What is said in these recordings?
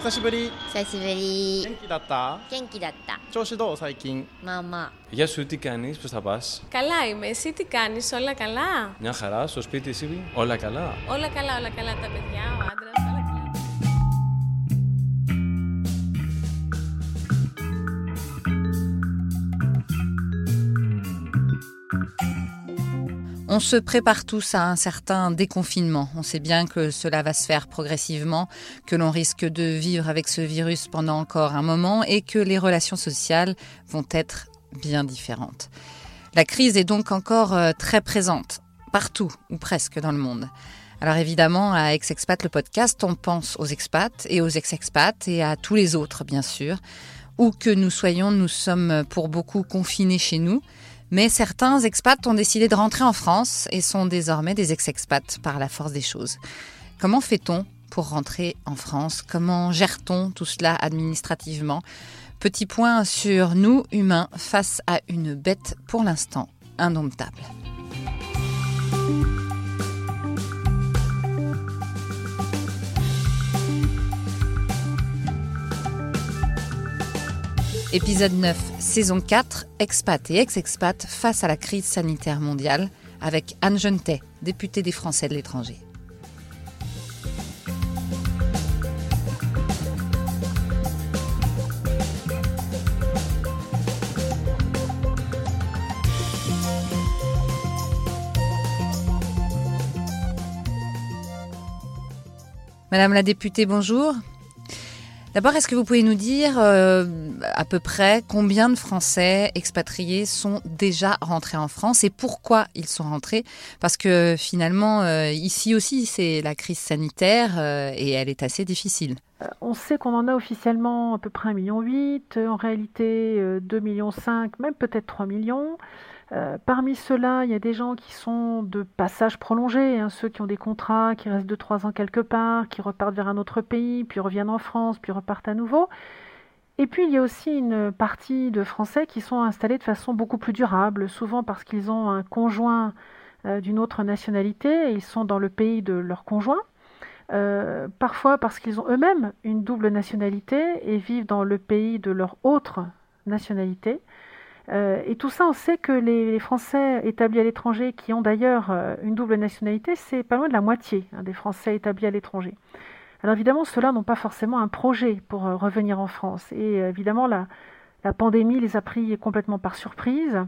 久しぶり久しぶり元気だった元気だった調子どう最近まあまあ Γεια σου, τι κάνεις, πώς θα πας Καλά είμαι, εσύ τι κάνεις, όλα καλά Μια χαρά, στο σπίτι εσύ, όλα καλά Όλα καλά, όλα καλά τα παιδιά, ο On se prépare tous à un certain déconfinement. On sait bien que cela va se faire progressivement, que l'on risque de vivre avec ce virus pendant encore un moment et que les relations sociales vont être bien différentes. La crise est donc encore euh, très présente, partout ou presque dans le monde. Alors évidemment, à Ex-Expat, le podcast, on pense aux expats et aux ex-expats et à tous les autres, bien sûr. Où que nous soyons, nous sommes pour beaucoup confinés chez nous. Mais certains expats ont décidé de rentrer en France et sont désormais des ex-expats par la force des choses. Comment fait-on pour rentrer en France? Comment gère-t-on tout cela administrativement? Petit point sur nous, humains, face à une bête pour l'instant indomptable. Épisode 9, saison 4, expat et ex-expat face à la crise sanitaire mondiale, avec Anne Jeunetet, députée des Français de l'étranger. Madame la députée, bonjour. D'abord, est-ce que vous pouvez nous dire euh, à peu près combien de Français expatriés sont déjà rentrés en France et pourquoi ils sont rentrés? Parce que finalement, euh, ici aussi, c'est la crise sanitaire euh, et elle est assez difficile. On sait qu'on en a officiellement à peu près 1,8 million, en réalité 2,5 millions, même peut-être 3 millions. Euh, parmi ceux-là, il y a des gens qui sont de passage prolongé, hein, ceux qui ont des contrats, qui restent 2-3 ans quelque part, qui repartent vers un autre pays, puis reviennent en France, puis repartent à nouveau. Et puis il y a aussi une partie de Français qui sont installés de façon beaucoup plus durable, souvent parce qu'ils ont un conjoint euh, d'une autre nationalité et ils sont dans le pays de leur conjoint. Euh, parfois parce qu'ils ont eux-mêmes une double nationalité et vivent dans le pays de leur autre nationalité. Euh, et tout ça, on sait que les, Français établis à l'étranger, qui ont d'ailleurs euh, une double nationalité, c'est pas loin de la moitié hein, des Français établis à l'étranger. Alors évidemment, ceux-là n'ont pas forcément un projet pour euh, revenir en France. Et évidemment, la, pandémie les a pris complètement par surprise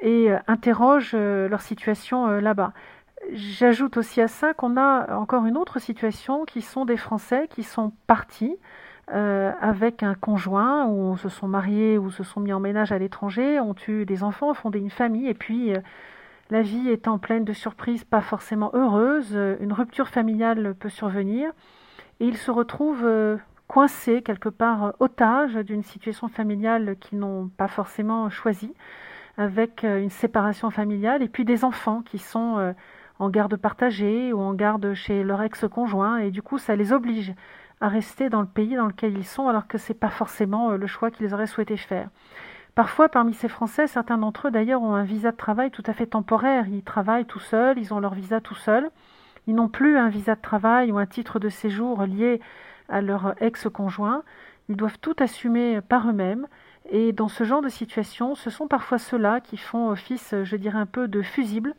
et interroge leur situation là-bas. J'ajoute aussi à ça qu'on a encore une autre situation qui sont des Français qui sont partis euh, avec un conjoint ou se sont mariés ou se sont mis en ménage à l'étranger, ont eu des enfants, ont fondé une famille et puis euh, la vie étant pleine de surprises pas forcément heureuses, euh, une rupture familiale peut survenir et ils se retrouvent coincés quelque part otages d'une situation familiale qu'ils n'ont pas forcément choisie, avec une séparation familiale et puis des enfants qui sont en garde partagée ou en garde chez leur ex-conjoint et du coup ça les oblige à rester dans le pays dans lequel ils sont, alors que ce n'est pas forcément euh, le choix qu'ils auraient souhaité faire. Parfois, parmi ces Français, certains d'entre eux d'ailleurs ont un visa de travail tout à fait temporaire. Ils travaillent tout seuls, ils ont leur visa tout seuls. Ils n'ont plus un visa de travail ou un titre de séjour lié à leur ex-conjoint. Ils doivent tout assumer par eux-mêmes. Et dans ce genre de situation, ce sont parfois ceux-là qui font office, je dirais, un peu de fusibles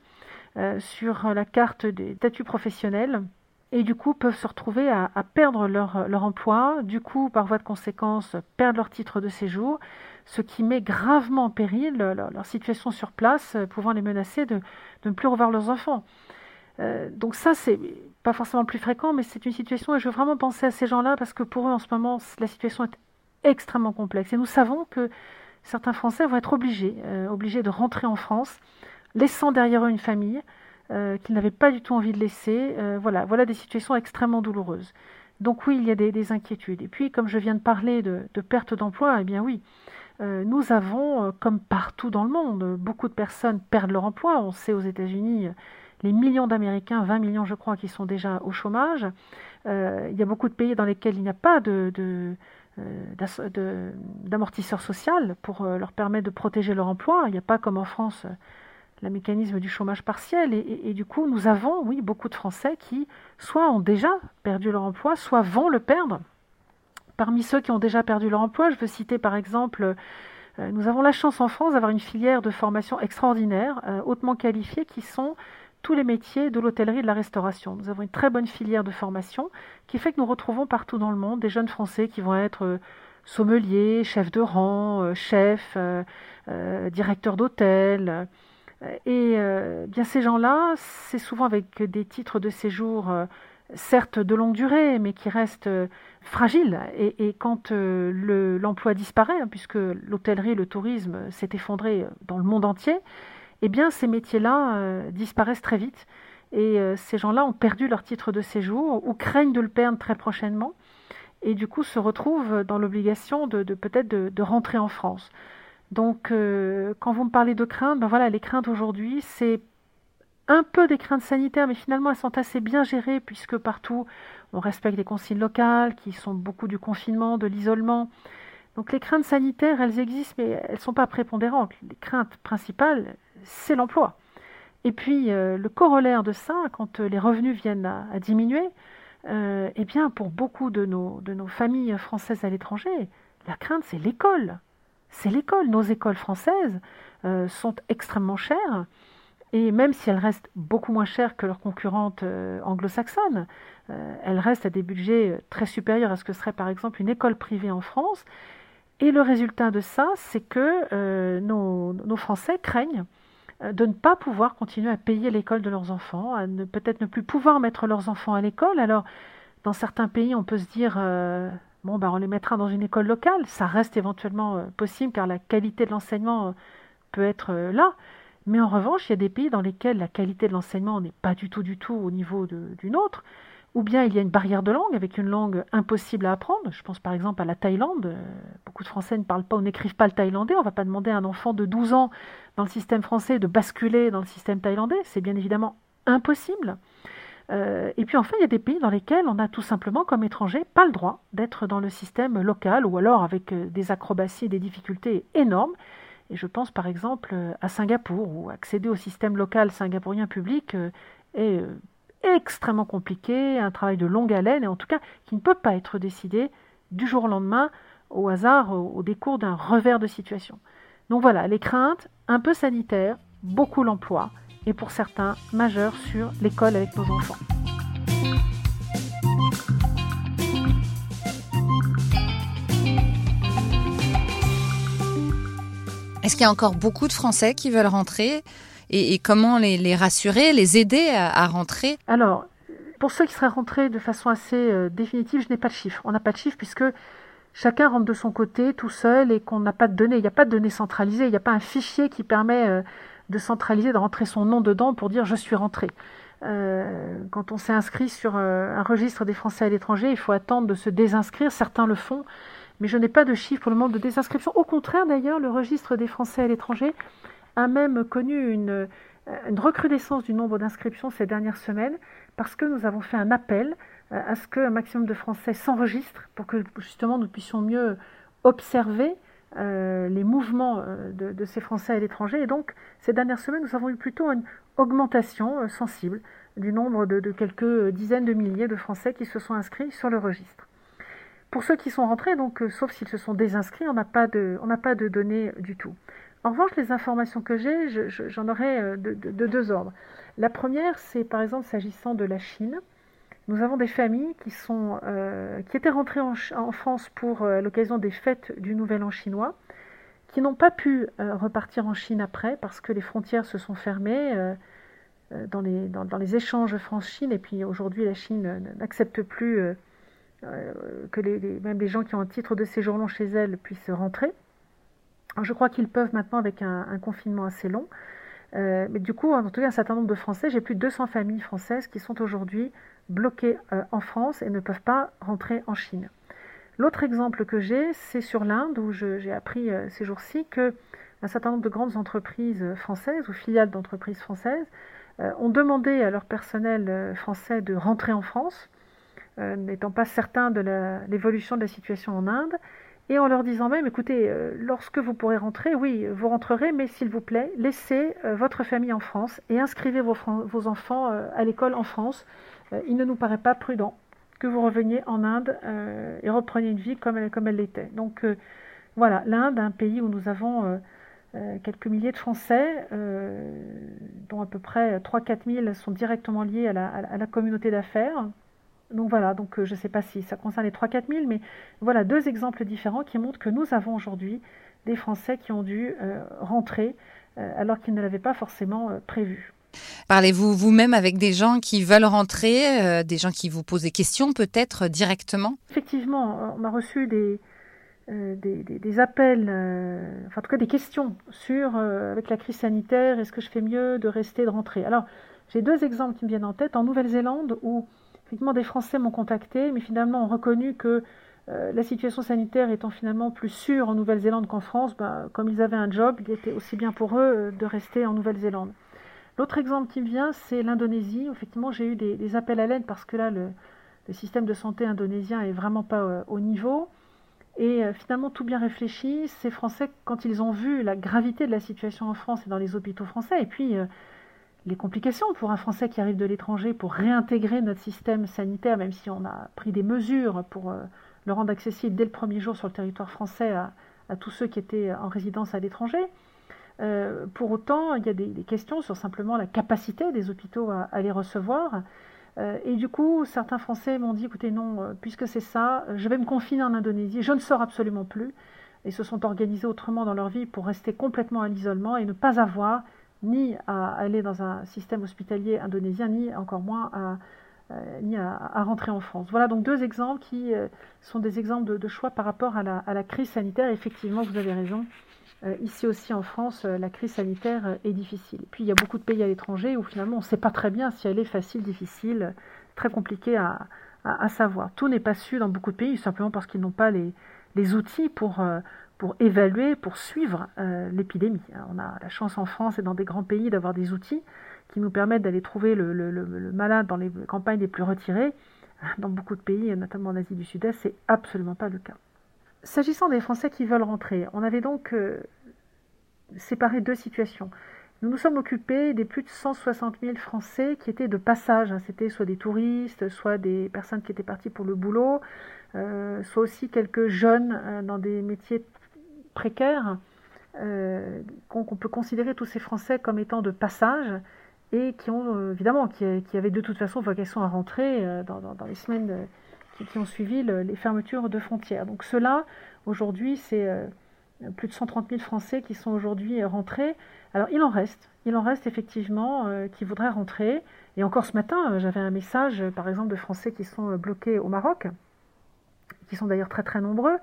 euh, sur la carte des statuts professionnels et du coup peuvent se retrouver à, perdre leur, emploi, du coup par voie de conséquence perdre leur titre de séjour, ce qui met gravement en péril leur, situation sur place, euh, pouvant les menacer de, ne plus revoir leurs enfants. Euh, donc ça c'est pas forcément plus fréquent, mais c'est une situation et je veux vraiment penser à ces gens-là parce que pour eux en ce moment la situation est extrêmement complexe et nous savons que certains Français vont être obligés, euh, obligés de rentrer en France, laissant derrière eux une famille, euh, qu'ils n'avaient pas du tout envie de laisser. Euh, voilà, des situations extrêmement douloureuses. Donc oui, il y a des, inquiétudes. Et puis, comme je viens de parler de, perte d'emploi, eh bien oui, euh, nous avons, comme partout dans le monde, beaucoup de personnes perdent leur emploi. On sait aux États-Unis les millions d'Américains, 20 millions je crois, qui sont déjà au chômage. il y a beaucoup de pays dans lesquels il n'y a pas d'amortisseur social pour leur permettre de protéger leur emploi. Il n'y a pas comme en France le mécanisme du chômage partiel. Et, du coup, nous avons, oui, beaucoup de Français qui soit ont déjà perdu leur emploi, soit vont le perdre parmi ceux qui ont déjà perdu leur emploi, je veux citer par exemple, nous avons la chance en France d'avoir une filière de formation extraordinaire, hautement qualifiée, qui sont tous les métiers de l'hôtellerie et de la restauration. Nous avons une très bonne filière de formation qui fait que nous retrouvons partout dans le monde des jeunes Français qui vont être sommeliers, chefs de rang, chefs, directeurs d'hôtel. Et euh, bien ces gens-là, c'est souvent avec des titres de séjour, euh, certes de longue durée, mais qui restent euh, fragiles. Et, quand l'emploi disparaît, puisque l'hôtellerie, le tourisme s'est effondré dans le monde entier, eh bien ces métiers-là disparaissent très vite. Et ces gens-là ont perdu leur titre de séjour ou craignent de le perdre très prochainement. Et du coup se retrouvent dans l'obligation de, peut-être de rentrer en France. Donc, euh, quand vous me parlez de craintes, ben voilà, les craintes aujourd'hui, c'est un peu des craintes sanitaires, mais finalement, elles sont assez bien gérées puisque partout, on respecte les consignes locales, qui sont beaucoup du confinement, de l'isolement. Donc, les craintes sanitaires, elles existent, mais elles ne sont pas prépondérantes. Les craintes principales, c'est l'emploi. Et puis, euh, le corollaire de ça, quand euh, les revenus viennent à, diminuer, eh bien, pour beaucoup de nos, de nos familles françaises à l'étranger, la crainte, c'est l'école c'est l'école. Nos écoles françaises euh, sont extrêmement chères. Et même si elles restent beaucoup moins chères que leurs concurrentes euh, anglo-saxonnes, euh, elles restent à des budgets très supérieurs à ce que serait par exemple une école privée en France. Et le résultat de ça, c'est que nos, Français craignent de ne pas pouvoir continuer à payer l'école de leurs enfants, à ne peut-être ne plus pouvoir mettre leurs enfants à l'école. Alors, dans certains pays, on peut se dire Bon, ben, on les mettra dans une école locale. Ça reste éventuellement euh, possible car la qualité de l'enseignement euh, peut être euh, là. Mais en revanche, il y a des pays dans lesquels la qualité de l'enseignement n'est pas du tout, du tout au niveau d'une autre. Ou bien il y a une barrière de langue avec une langue impossible à apprendre. Je pense par exemple à la Thaïlande. Beaucoup de Français ne parlent pas ou n'écrivent pas le thaïlandais. On ne va pas demander à un enfant de 12 ans dans le système français de basculer dans le système thaïlandais. C'est bien évidemment impossible. Euh, et puis enfin, il y a des pays dans lesquels on a tout simplement, comme étranger, pas le droit d'être dans le système local ou alors avec euh, des acrobaties et des difficultés énormes. Et je pense par exemple euh, à Singapour, où accéder au système local singapourien public est extrêmement compliqué, un travail de longue haleine, et en tout cas qui ne peut pas être décidé du jour au lendemain au hasard, au décours d'un revers de situation. Donc voilà, les craintes, un peu sanitaires, beaucoup l'emploi, et pour certains majeurs sur l'école avec nos enfants. Est-ce qu'il y a encore beaucoup de Français qui veulent rentrer et, comment les, rassurer, les aider à, rentrer? Alors, pour ceux qui seraient rentrés de façon assez euh, définitive, je n'ai pas de chiffre. On n'a pas de chiffre puisque chacun rentre de son côté tout seul et qu'on n'a pas de données. Il n'y a pas de données centralisées, il n'y a pas un fichier qui permet euh, de centraliser, de rentrer son nom dedans pour dire je suis rentré. Euh, quand on s'est inscrit sur euh, un registre des Français à l'étranger, il faut attendre de se désinscrire. Certains le font, mais je n'ai pas de chiffre pour le moment de désinscription. Au contraire, d'ailleurs, le registre des Français à l'étranger a même connu une, une recrudescence du nombre d'inscriptions ces dernières semaines parce que nous avons fait un appel euh, à ce qu'un maximum de Français s'enregistrent pour que justement nous puissions mieux observer euh, les mouvements euh, de, ces Français à l'étranger. Et donc, ces dernières semaines, nous avons eu plutôt une augmentation euh, sensible du nombre de, quelques dizaines de milliers de Français qui se sont inscrits sur le registre. Pour ceux qui sont rentrés, donc, sauf s'ils se sont désinscrits, on n'a pas, de, pas de données du tout. En revanche, les informations que j'ai, j'en aurai de, deux ordres. La première, c'est par exemple s'agissant de la Chine. Nous avons des familles qui, sont, euh, qui étaient rentrées en, France pour euh, l'occasion des fêtes du Nouvel An chinois, qui n'ont pas pu euh, repartir en Chine après parce que les frontières se sont fermées dans les, dans, les, échanges France-Chine. Et puis aujourd'hui, la Chine n'accepte plus que même les gens qui ont un titre de séjour long chez elle puissent rentrer. je crois qu'ils peuvent maintenant avec un, un confinement assez long. mais du coup, en tout cas, un certain nombre de Français, j'ai plus de 200 familles françaises qui sont aujourd'hui bloqués euh, en France et ne peuvent pas rentrer en Chine. L'autre exemple que j'ai, c'est sur l'Inde, où j'ai appris euh, ces jours-ci que un certain nombre de grandes entreprises françaises ou filiales d'entreprises françaises euh, ont demandé à leur personnel français de rentrer en France, n'étant pas certains de l'évolution de la situation en Inde, et en leur disant même, écoutez, lorsque vous pourrez rentrer, oui, vous rentrerez, mais s'il vous plaît, laissez votre famille en France et inscrivez vos, vos enfants à l'école en France. Euh, il ne nous paraît pas prudent que vous reveniez en Inde et repreniez une vie comme elle, l'était. Donc voilà, l'Inde, un pays où nous avons quelques milliers de Français, dont à peu près 3-4 000 sont directement liés à la, à la communauté d'affaires. Donc voilà, donc je ne sais pas si ça concerne les 3-4 000, mais voilà deux exemples différents qui montrent que nous avons aujourd'hui des Français qui ont dû rentrer alors qu'ils ne l'avaient pas forcément prévu. Parlez-vous vous-même avec des gens qui veulent rentrer, euh, des gens qui vous posent des questions peut-être directement? Effectivement, on a reçu des, euh, appels, euh, enfin en tout cas des questions sur, avec la crise sanitaire, est-ce que je fais mieux de rester, de rentrer? Alors, j'ai deux exemples qui me viennent en tête. En Nouvelle-Zélande, où effectivement des Français m'ont contacté, mais finalement ont reconnu que la situation sanitaire étant finalement plus sûre en Nouvelle-Zélande qu'en France, ben, comme ils avaient un job, il était aussi bien pour eux de rester en Nouvelle-Zélande. L'autre exemple qui me vient, c'est l'Indonésie. Effectivement, j'ai eu des, appels à l'aide parce que là, le, système de santé indonésien est vraiment pas euh, au niveau. Et euh, finalement, tout bien réfléchi, ces Français, quand ils ont vu la gravité de la situation en France et dans les hôpitaux français, et puis euh, les complications pour un Français qui arrive de l'étranger pour réintégrer notre système sanitaire, même si on a pris des mesures pour le rendre accessible dès le premier jour sur le territoire français à tous ceux qui étaient en résidence à l'étranger, euh, pour autant, il y a des, questions sur simplement la capacité des hôpitaux à, les recevoir. Euh, et du coup, certains Français m'ont dit, écoutez, non, euh, puisque c'est ça, je vais me confiner en Indonésie, je ne sors absolument plus. Et se sont organisés autrement dans leur vie pour rester complètement à l'isolement et ne pas avoir ni à aller dans un système hospitalier indonésien, ni encore moins à, ni à, rentrer en France. Voilà donc deux exemples qui sont des exemples de, choix par rapport à la, crise sanitaire. Effectivement, vous avez raison, euh, ici aussi en France, euh, la crise sanitaire euh, est difficile. puis il y a beaucoup de pays à l'étranger où finalement on ne sait pas très bien si elle est facile, difficile, très compliquée à, savoir. Tout n'est pas su dans beaucoup de pays simplement parce qu'ils n'ont pas les, outils pour, pour évaluer, pour suivre l'épidémie. On a la chance en France et dans des grands pays d'avoir des outils qui nous permettent d'aller trouver le, malade dans les campagnes les plus retirées. Dans beaucoup de pays, notamment en Asie du Sud-Est, c'est absolument pas le cas. S'agissant des Français qui veulent rentrer, on avait donc euh, séparé deux situations. Nous nous sommes occupés des plus de 160 000 Français qui étaient de passage. Hein. C'était soit des touristes, soit des personnes qui étaient parties pour le boulot, euh, soit aussi quelques jeunes euh, dans des métiers précaires. qu'on peut considérer tous ces Français comme étant de passage et qui ont évidemment qui, avaient de toute façon vocation à rentrer dans, les semaines qui, ont suivi les fermetures de frontières. Donc cela, aujourd'hui, c'est euh, plus de 130 000 Français qui sont aujourd'hui euh, rentrés. Alors il en reste, il en reste effectivement euh, qui voudraient rentrer. Et encore ce matin, j'avais un message, par exemple, de Français qui sont bloqués au Maroc, qui sont d'ailleurs très très nombreux.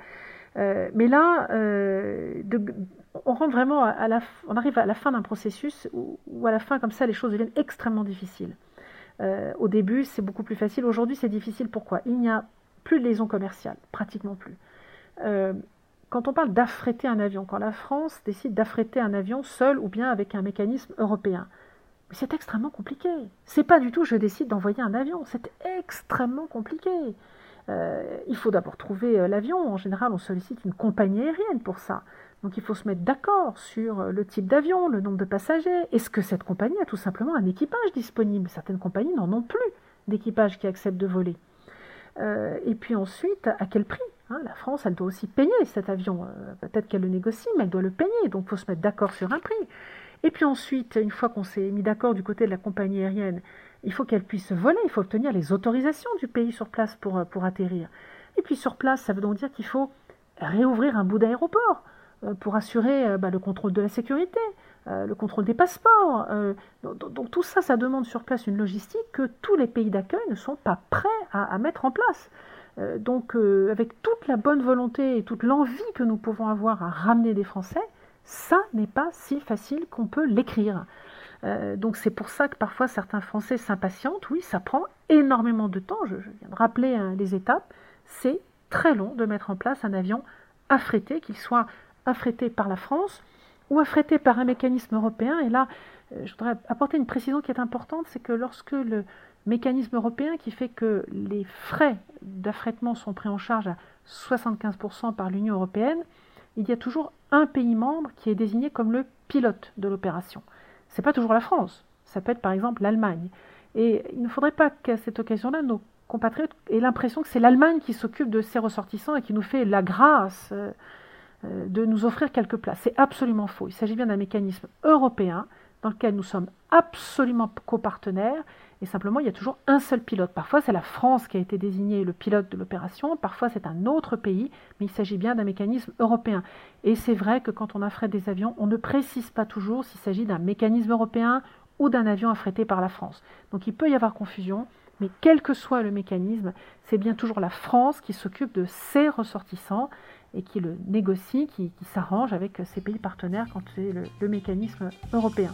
mais là, on rentre vraiment à la, on arrive à la fin d'un processus où, à la fin, comme ça, les choses deviennent extrêmement difficiles. Euh, au début, c'est beaucoup plus facile. Aujourd'hui, c'est difficile. Pourquoi? Il n'y a plus de liaison commerciale, pratiquement plus. Euh, quand on parle d'affréter un avion, quand la France décide d'affréter un avion seul ou bien avec un mécanisme européen, c'est extrêmement compliqué. C'est pas du tout je décide d'envoyer un avion, c'est extrêmement compliqué. Euh, il faut d'abord trouver l'avion. En général, on sollicite une compagnie aérienne pour ça. Donc il faut se mettre d'accord sur euh, le type d'avion, le nombre de passagers. Est-ce que cette compagnie a tout simplement un équipage disponible? Certaines compagnies n'en ont plus d'équipage qui accepte de voler. Euh, et puis ensuite, à quel prix? Hein La France, elle doit aussi payer cet avion. Euh, peut-être qu'elle le négocie, mais elle doit le payer. Donc il faut se mettre d'accord sur un prix. Et puis ensuite, une fois qu'on s'est mis d'accord du côté de la compagnie aérienne, il faut qu'elle puisse voler, il faut obtenir les autorisations du pays sur place pour, pour atterrir. Et puis sur place, ça veut donc dire qu'il faut réouvrir un bout d'aéroport. Euh, pour assurer euh, bah, le contrôle de la sécurité, euh, le contrôle des passeports. Donc, tout ça, ça demande sur place une logistique que tous les pays d'accueil ne sont pas prêts à, mettre en place. donc avec toute la bonne volonté et toute l'envie que nous pouvons avoir à ramener des Français, ça n'est pas si facile qu'on peut l'écrire. donc c'est pour ça que parfois certains Français s'impatientent. Oui, ça prend énormément de temps. Je, viens de rappeler hein, les étapes. C'est très long de mettre en place un avion affrété, qu'il soit affrété par la France ou affrété par un mécanisme européen. Et là, euh, je voudrais apporter une précision qui est importante, c'est que lorsque le mécanisme européen qui fait que les frais d'affrètement sont pris en charge à 75% par l'Union européenne, il y a toujours un pays membre qui est désigné comme le pilote de l'opération. Ce n'est pas toujours la France, ça peut être par exemple l'Allemagne. Et il ne faudrait pas qu'à cette occasion-là, nos compatriotes aient l'impression que c'est l'Allemagne qui s'occupe de ses ressortissants et qui nous fait la grâce euh, de nous offrir quelques places. C'est absolument faux. Il s'agit bien d'un mécanisme européen dans lequel nous sommes absolument copartenaires et simplement il y a toujours un seul pilote. Parfois c'est la France qui a été désignée le pilote de l'opération, parfois c'est un autre pays, mais il s'agit bien d'un mécanisme européen. Et c'est vrai que quand on affrète des avions, on ne précise pas toujours s'il s'agit d'un mécanisme européen ou d'un avion affrété par la France. Donc il peut y avoir confusion. Mais quel que soit le mécanisme, c'est bien toujours la France qui s'occupe de ses ressortissants et qui le négocie, qui, s'arrange avec ses pays partenaires quand c'est le mécanisme européen.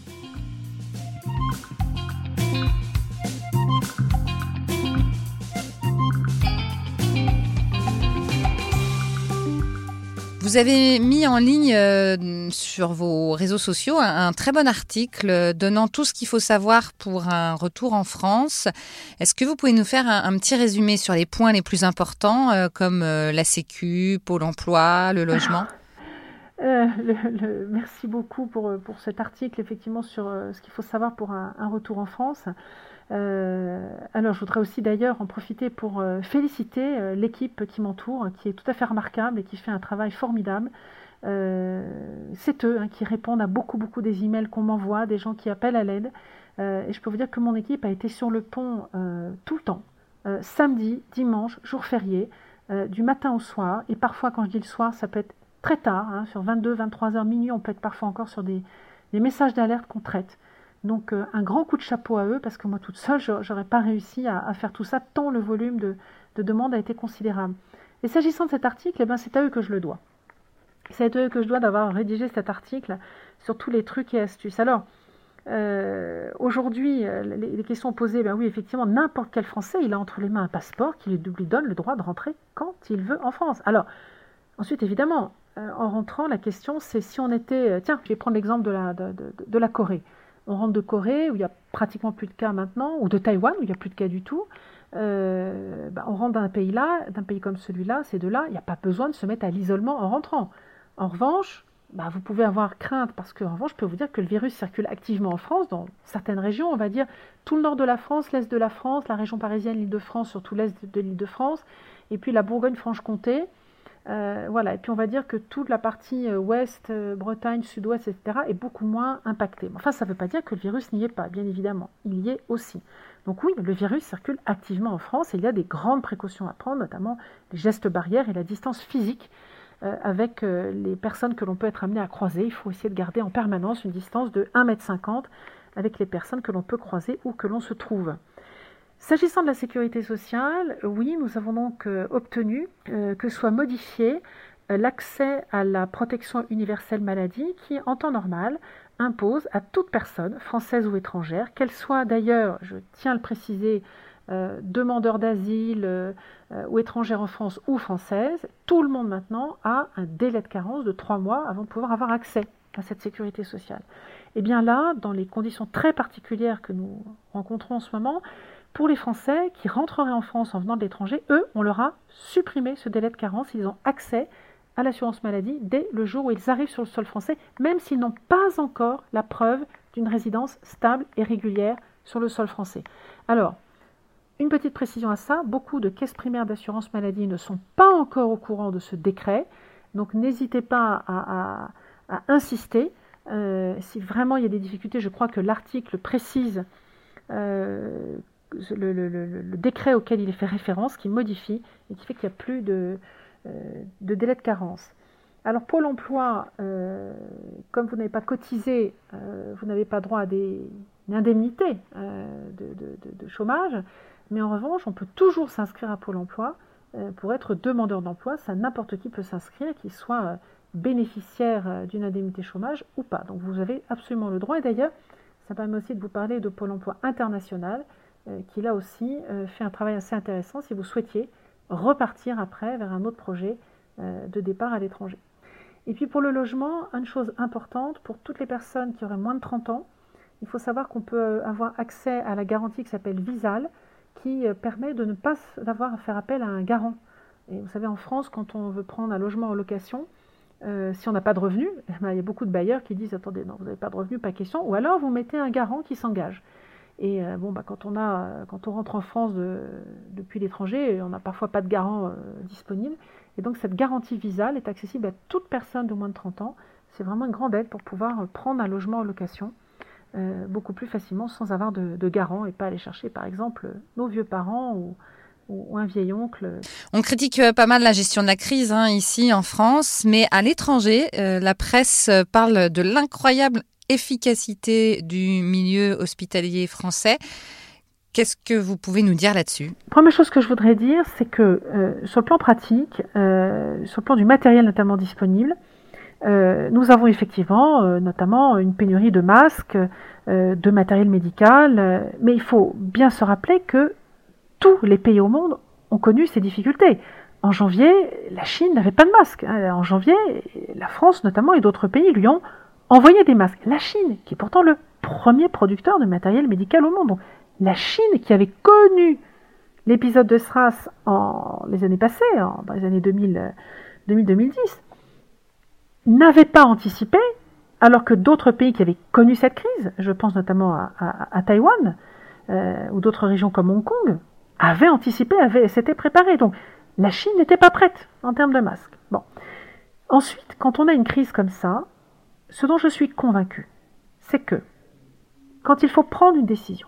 Vous avez mis en ligne euh, sur vos réseaux sociaux un, très bon article donnant tout ce qu'il faut savoir pour un retour en France. Est-ce que vous pouvez nous faire un, petit résumé sur les points les plus importants euh, comme euh, la Sécu, Pôle emploi, le logement? Merci beaucoup pour, pour cet article effectivement sur ce qu'il faut savoir pour un retour en France. Euh, alors, je voudrais aussi d'ailleurs en profiter pour euh, féliciter euh, l'équipe qui m'entoure, qui est tout à fait remarquable et qui fait un travail formidable. c'est eux hein, qui répondent à beaucoup, beaucoup des emails qu'on m'envoie, des gens qui appellent à l'aide. et je peux vous dire que mon équipe a été sur le pont tout le temps, samedi, dimanche, jour férié, du matin au soir. Et parfois, quand je dis le soir, ça peut être très tard, hein, sur 22, 23 heures, minuit, on peut être parfois encore sur des messages d'alerte qu'on traite. Donc euh, un grand coup de chapeau à eux parce que moi toute seule, je n'aurais pas réussi à, faire tout ça tant le volume de, demandes a été considérable. Et s'agissant de cet article, eh ben, c'est à eux que je le dois. C'est à eux que je dois d'avoir rédigé cet article sur tous les trucs et astuces. Alors, euh, aujourd'hui, euh, les, questions posées, ben oui, effectivement, n'importe quel Français, il a entre les mains un passeport qui lui donne le droit de rentrer quand il veut en France. Alors, ensuite, évidemment, en rentrant, la question, c'est si on était... tiens, je vais prendre l'exemple de la Corée. On rentre de Corée, où il n'y a pratiquement plus de cas maintenant, ou de Taïwan, où il n'y a plus de cas du tout. Euh, bah, on rentre d'un pays là, d'un pays comme celui-là, ces deux-là, il n'y a pas besoin de se mettre à l'isolement en rentrant. En revanche, bah, vous pouvez avoir crainte parce que, en revanche, je peux vous dire que le virus circule activement en France, dans certaines régions, on va dire tout le nord de la France, l'est de la France, la région parisienne, l'Île-de-France, surtout l'est de l'Île-de-France, et puis la Bourgogne-Franche-Comté, euh, voilà, et puis on va dire que toute la partie euh, ouest, euh, Bretagne, sud-ouest, etc., est beaucoup moins impactée. Enfin, ça ne veut pas dire que le virus n'y est pas, bien évidemment. Il y est aussi. Donc oui, le virus circule activement en France et il y a des grandes précautions à prendre, notamment les gestes barrières et la distance physique avec les personnes que l'on peut être amené à croiser. Il faut essayer de garder en permanence une distance de 1,50 m avec les personnes que l'on peut croiser ou que l'on se trouve. S'agissant de la sécurité sociale, oui, nous avons donc euh, obtenu euh, que soit modifié euh, l'accès à la protection universelle maladie qui, en temps normal, impose à toute personne, française ou étrangère, qu'elle soit d'ailleurs, je tiens à le préciser, demandeur d'asile ou étrangère en France ou française, tout le monde maintenant a un délai de carence de trois mois avant de pouvoir avoir accès à cette sécurité sociale. Et eh bien là, dans les conditions très particulières que nous rencontrons en ce moment, pour les Français qui rentreraient en France en venant de l'étranger, eux, on leur a supprimé ce délai de carence. Ils ont accès à l'assurance maladie dès le jour où ils arrivent sur le sol français, même s'ils n'ont pas encore la preuve d'une résidence stable et régulière sur le sol français. Alors, une petite précision à ça, beaucoup de caisses primaires d'assurance maladie ne sont pas encore au courant de ce décret, donc n'hésitez pas à, insister. Euh, si vraiment il y a des difficultés, je crois que l'article précise euh, le, décret auquel il est fait référence qui modifie et qui fait qu'il n'y a plus de, euh, de, délai de carence. Alors Pôle emploi, euh, comme vous n'avez pas cotisé, euh, vous n'avez pas droit à des indemnités de, chômage, mais en revanche, on peut toujours s'inscrire à Pôle emploi pour être demandeur d'emploi. Ça, n'importe qui peut s'inscrire, qu'il soit bénéficiaire d'une indemnité chômage ou pas. Donc vous avez absolument le droit. Et d'ailleurs, ça permet aussi de vous parler de Pôle emploi international qui là aussi euh, fait un travail assez intéressant si vous souhaitiez repartir après vers un autre projet euh, de départ à l'étranger. Et puis pour le logement, une chose importante, pour toutes les personnes qui auraient moins de 30 ans, il faut savoir qu'on peut avoir accès à la garantie qui s'appelle Visal, qui permet de ne pas avoir à faire appel à un garant. Et vous savez, en France, quand on veut prendre un logement en location, si on n'a pas de revenus, eh ben, il y a beaucoup de bailleurs qui disent attendez, non, vous n'avez pas de revenus, pas question. Ou alors vous mettez un garant qui s'engage. Et bon, bah, quand, on a, quand on rentre en France depuis l'étranger, on n'a parfois pas de garant disponible. Et donc cette garantie visale est accessible à toute personne de moins de 30 ans. C'est vraiment une grande aide pour pouvoir prendre un logement en location euh, beaucoup plus facilement sans avoir de, garant et pas aller chercher par exemple nos vieux parents ou, un vieil oncle. On critique euh, pas mal la gestion de la crise hein, ici en France, mais à l'étranger, euh, la presse parle de l'incroyable efficacité du milieu hospitalier français. Qu'est-ce que vous pouvez nous dire là-dessus? Première chose que je voudrais dire, c'est que sur le plan pratique, sur le plan du matériel notamment disponible, euh, nous avons effectivement euh, notamment une pénurie de masques, euh, de matériel médical, mais il faut bien se rappeler que tous les pays au monde ont connu ces difficultés. En janvier, la Chine n'avait pas de masques. Hein. En janvier, la France notamment et d'autres pays lui ont envoyé des masques. La Chine, qui est pourtant le premier producteur de matériel médical au monde. la Chine, qui avait connu l'épisode de SRAS en les années passées, dans les années 2000, 2010 n'avait pas anticipé, alors que d'autres pays qui avaient connu cette crise, je pense notamment à, Taïwan euh, ou d'autres régions comme Hong Kong, avaient anticipé, avaient, s'étaient préparés. Donc la Chine n'était pas prête en termes de masques. Bon. Ensuite, quand on a une crise comme ça, ce dont je suis convaincu, c'est que quand il faut prendre une décision,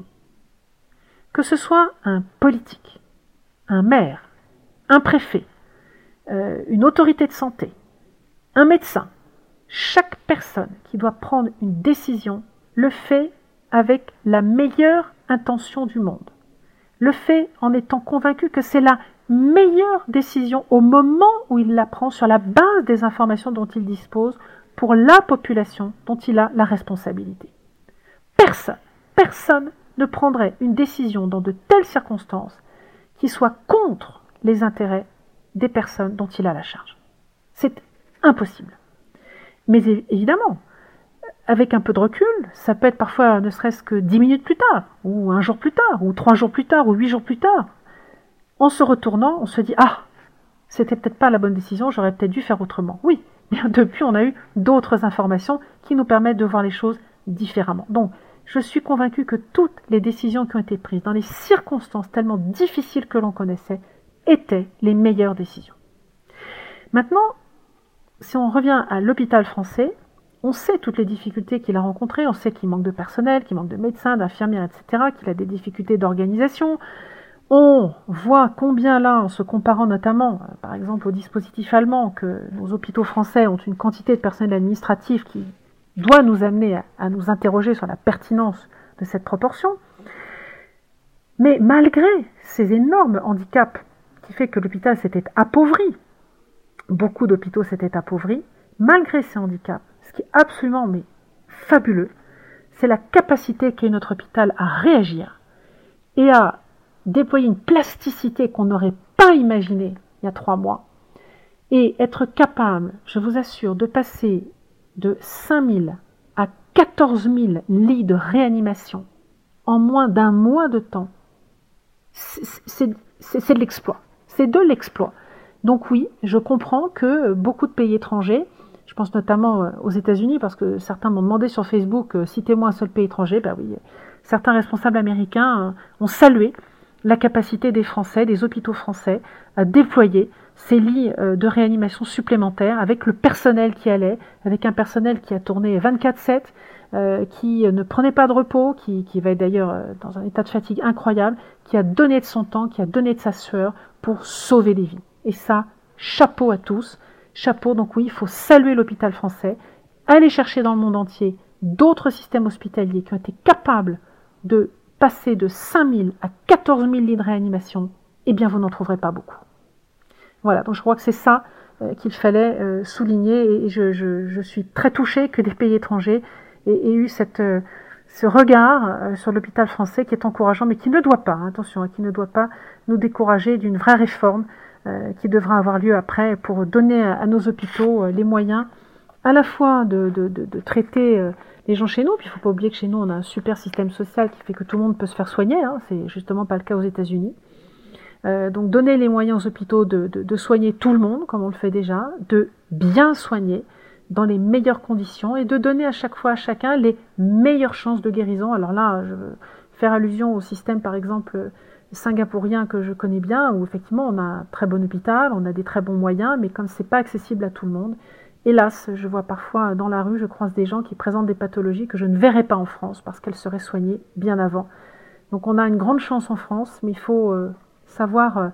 que ce soit un politique, un maire, un préfet, euh, une autorité de santé, un médecin, chaque personne qui doit prendre une décision le fait avec la meilleure intention du monde. Le fait en étant convaincu que c'est la meilleure décision au moment où il la prend sur la base des informations dont il dispose pour la population dont il a la responsabilité. Personne, personne ne prendrait une décision dans de telles circonstances qui soit contre les intérêts des personnes dont il a la charge. C'est impossible. Mais évidemment, avec un peu de recul, ça peut être parfois ne serait-ce que dix minutes plus tard, ou un jour plus tard, ou trois jours plus tard, ou huit jours plus tard. En se retournant, on se dit Ah, c'était peut-être pas la bonne décision, j'aurais peut-être dû faire autrement. Oui, depuis, on a eu d'autres informations qui nous permettent de voir les choses différemment. Donc, je suis convaincu que toutes les décisions qui ont été prises dans les circonstances tellement difficiles que l'on connaissait étaient les meilleures décisions. Maintenant, si on revient à l'hôpital français, on sait toutes les difficultés qu'il a rencontrées, on sait qu'il manque de personnel, qu'il manque de médecins, d'infirmières, etc., qu'il a des difficultés d'organisation. On voit combien là, en se comparant notamment, euh, par exemple, au dispositif allemand, que nos hôpitaux français ont une quantité de personnel administratif qui doit nous amener à, nous interroger sur la pertinence de cette proportion. Mais malgré ces énormes handicaps qui fait que l'hôpital s'était appauvri beaucoup d'hôpitaux s'étaient appauvris, malgré ces handicaps, ce qui est absolument mais fabuleux, c'est la capacité qu'a notre hôpital à réagir et à déployer une plasticité qu'on n'aurait pas imaginée il y a trois mois, et être capable, je vous assure, de passer de 5000 à 14 000 lits de réanimation en moins d'un mois de temps, c'est de l'exploit. C'est de l'exploit. Donc oui, je comprends que beaucoup de pays étrangers, je pense notamment euh, aux États-Unis, parce que certains m'ont demandé sur Facebook, euh, citez-moi un seul pays étranger, ben oui, certains responsables américains euh, ont salué la capacité des Français, des hôpitaux français, à déployer ces lits de réanimation supplémentaires avec le personnel qui allait, avec un personnel qui a tourné 24-7, qui ne prenait pas de repos, qui, qui va être d'ailleurs dans un état de fatigue incroyable, qui a donné de son temps, qui a donné de sa sueur pour sauver des vies. Et ça, chapeau à tous. Chapeau, donc oui, il faut saluer l'hôpital français, aller chercher dans le monde entier d'autres systèmes hospitaliers qui ont été capables de passer de 5000 à 14 000 lits de réanimation, eh bien vous n'en trouverez pas beaucoup. Voilà, donc je crois que c'est ça euh, qu'il fallait euh, souligner et je, suis très touchée que des pays étrangers aient, eu cette, euh, ce regard sur l'hôpital français qui est encourageant, mais qui ne doit pas, hein, attention, hein, qui ne doit pas nous décourager d'une vraie réforme qui devra avoir lieu après pour donner à, nos hôpitaux les moyens à la fois de, traiter euh, les gens chez nous, puis il ne faut pas oublier que chez nous on a un super système social qui fait que tout le monde peut se faire soigner, hein, c'est justement pas le cas aux États-Unis. donc donner les moyens aux hôpitaux de, soigner tout le monde, comme on le fait déjà, de bien soigner dans les meilleures conditions et de donner à chaque fois à chacun les meilleures chances de guérison. Alors là, je, faire allusion au système, par exemple, singapourien que je connais bien, où effectivement on a un très bon hôpital, on a des très bons moyens, mais comme c'est pas accessible à tout le monde, hélas, je vois parfois dans la rue, je croise des gens qui présentent des pathologies que je ne verrais pas en France parce qu'elles seraient soignées bien avant. Donc on a une grande chance en France, mais il faut euh, savoir euh,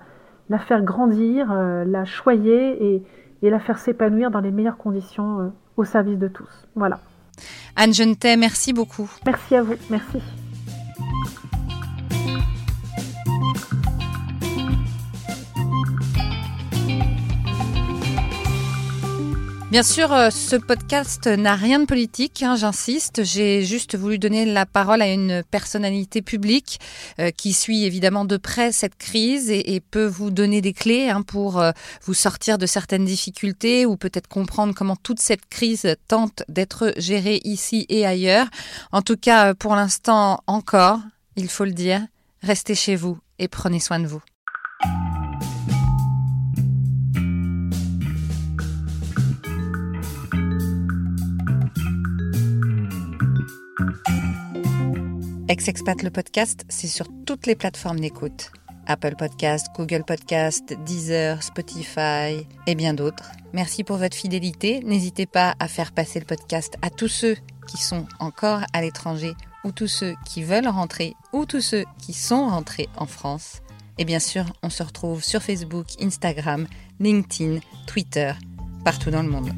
la faire grandir, euh, la choyer et, et, la faire s'épanouir dans les meilleures conditions au service de tous. Voilà. Anne Genetet, merci beaucoup. Merci à vous, merci. Bien sûr, euh, ce podcast n'a rien de politique, hein, j'insiste. J'ai juste voulu donner la parole à une personnalité publique euh, qui suit évidemment de près cette crise et, peut vous donner des clés hein, pour euh, vous sortir de certaines difficultés ou peut-être comprendre comment toute cette crise tente d'être gérée ici et ailleurs. En tout cas, pour l'instant encore, il faut le dire, restez chez vous et prenez soin de vous. Ex-Expat le podcast, c'est sur toutes les plateformes d'écoute. Apple Podcast, Google Podcast, Deezer, Spotify et bien d'autres. Merci pour votre fidélité. N'hésitez pas à faire passer le podcast à tous ceux qui sont encore à l'étranger ou tous ceux qui veulent rentrer ou tous ceux qui sont rentrés en France. Et bien sûr, on se retrouve sur Facebook, Instagram, LinkedIn, Twitter, partout dans le monde.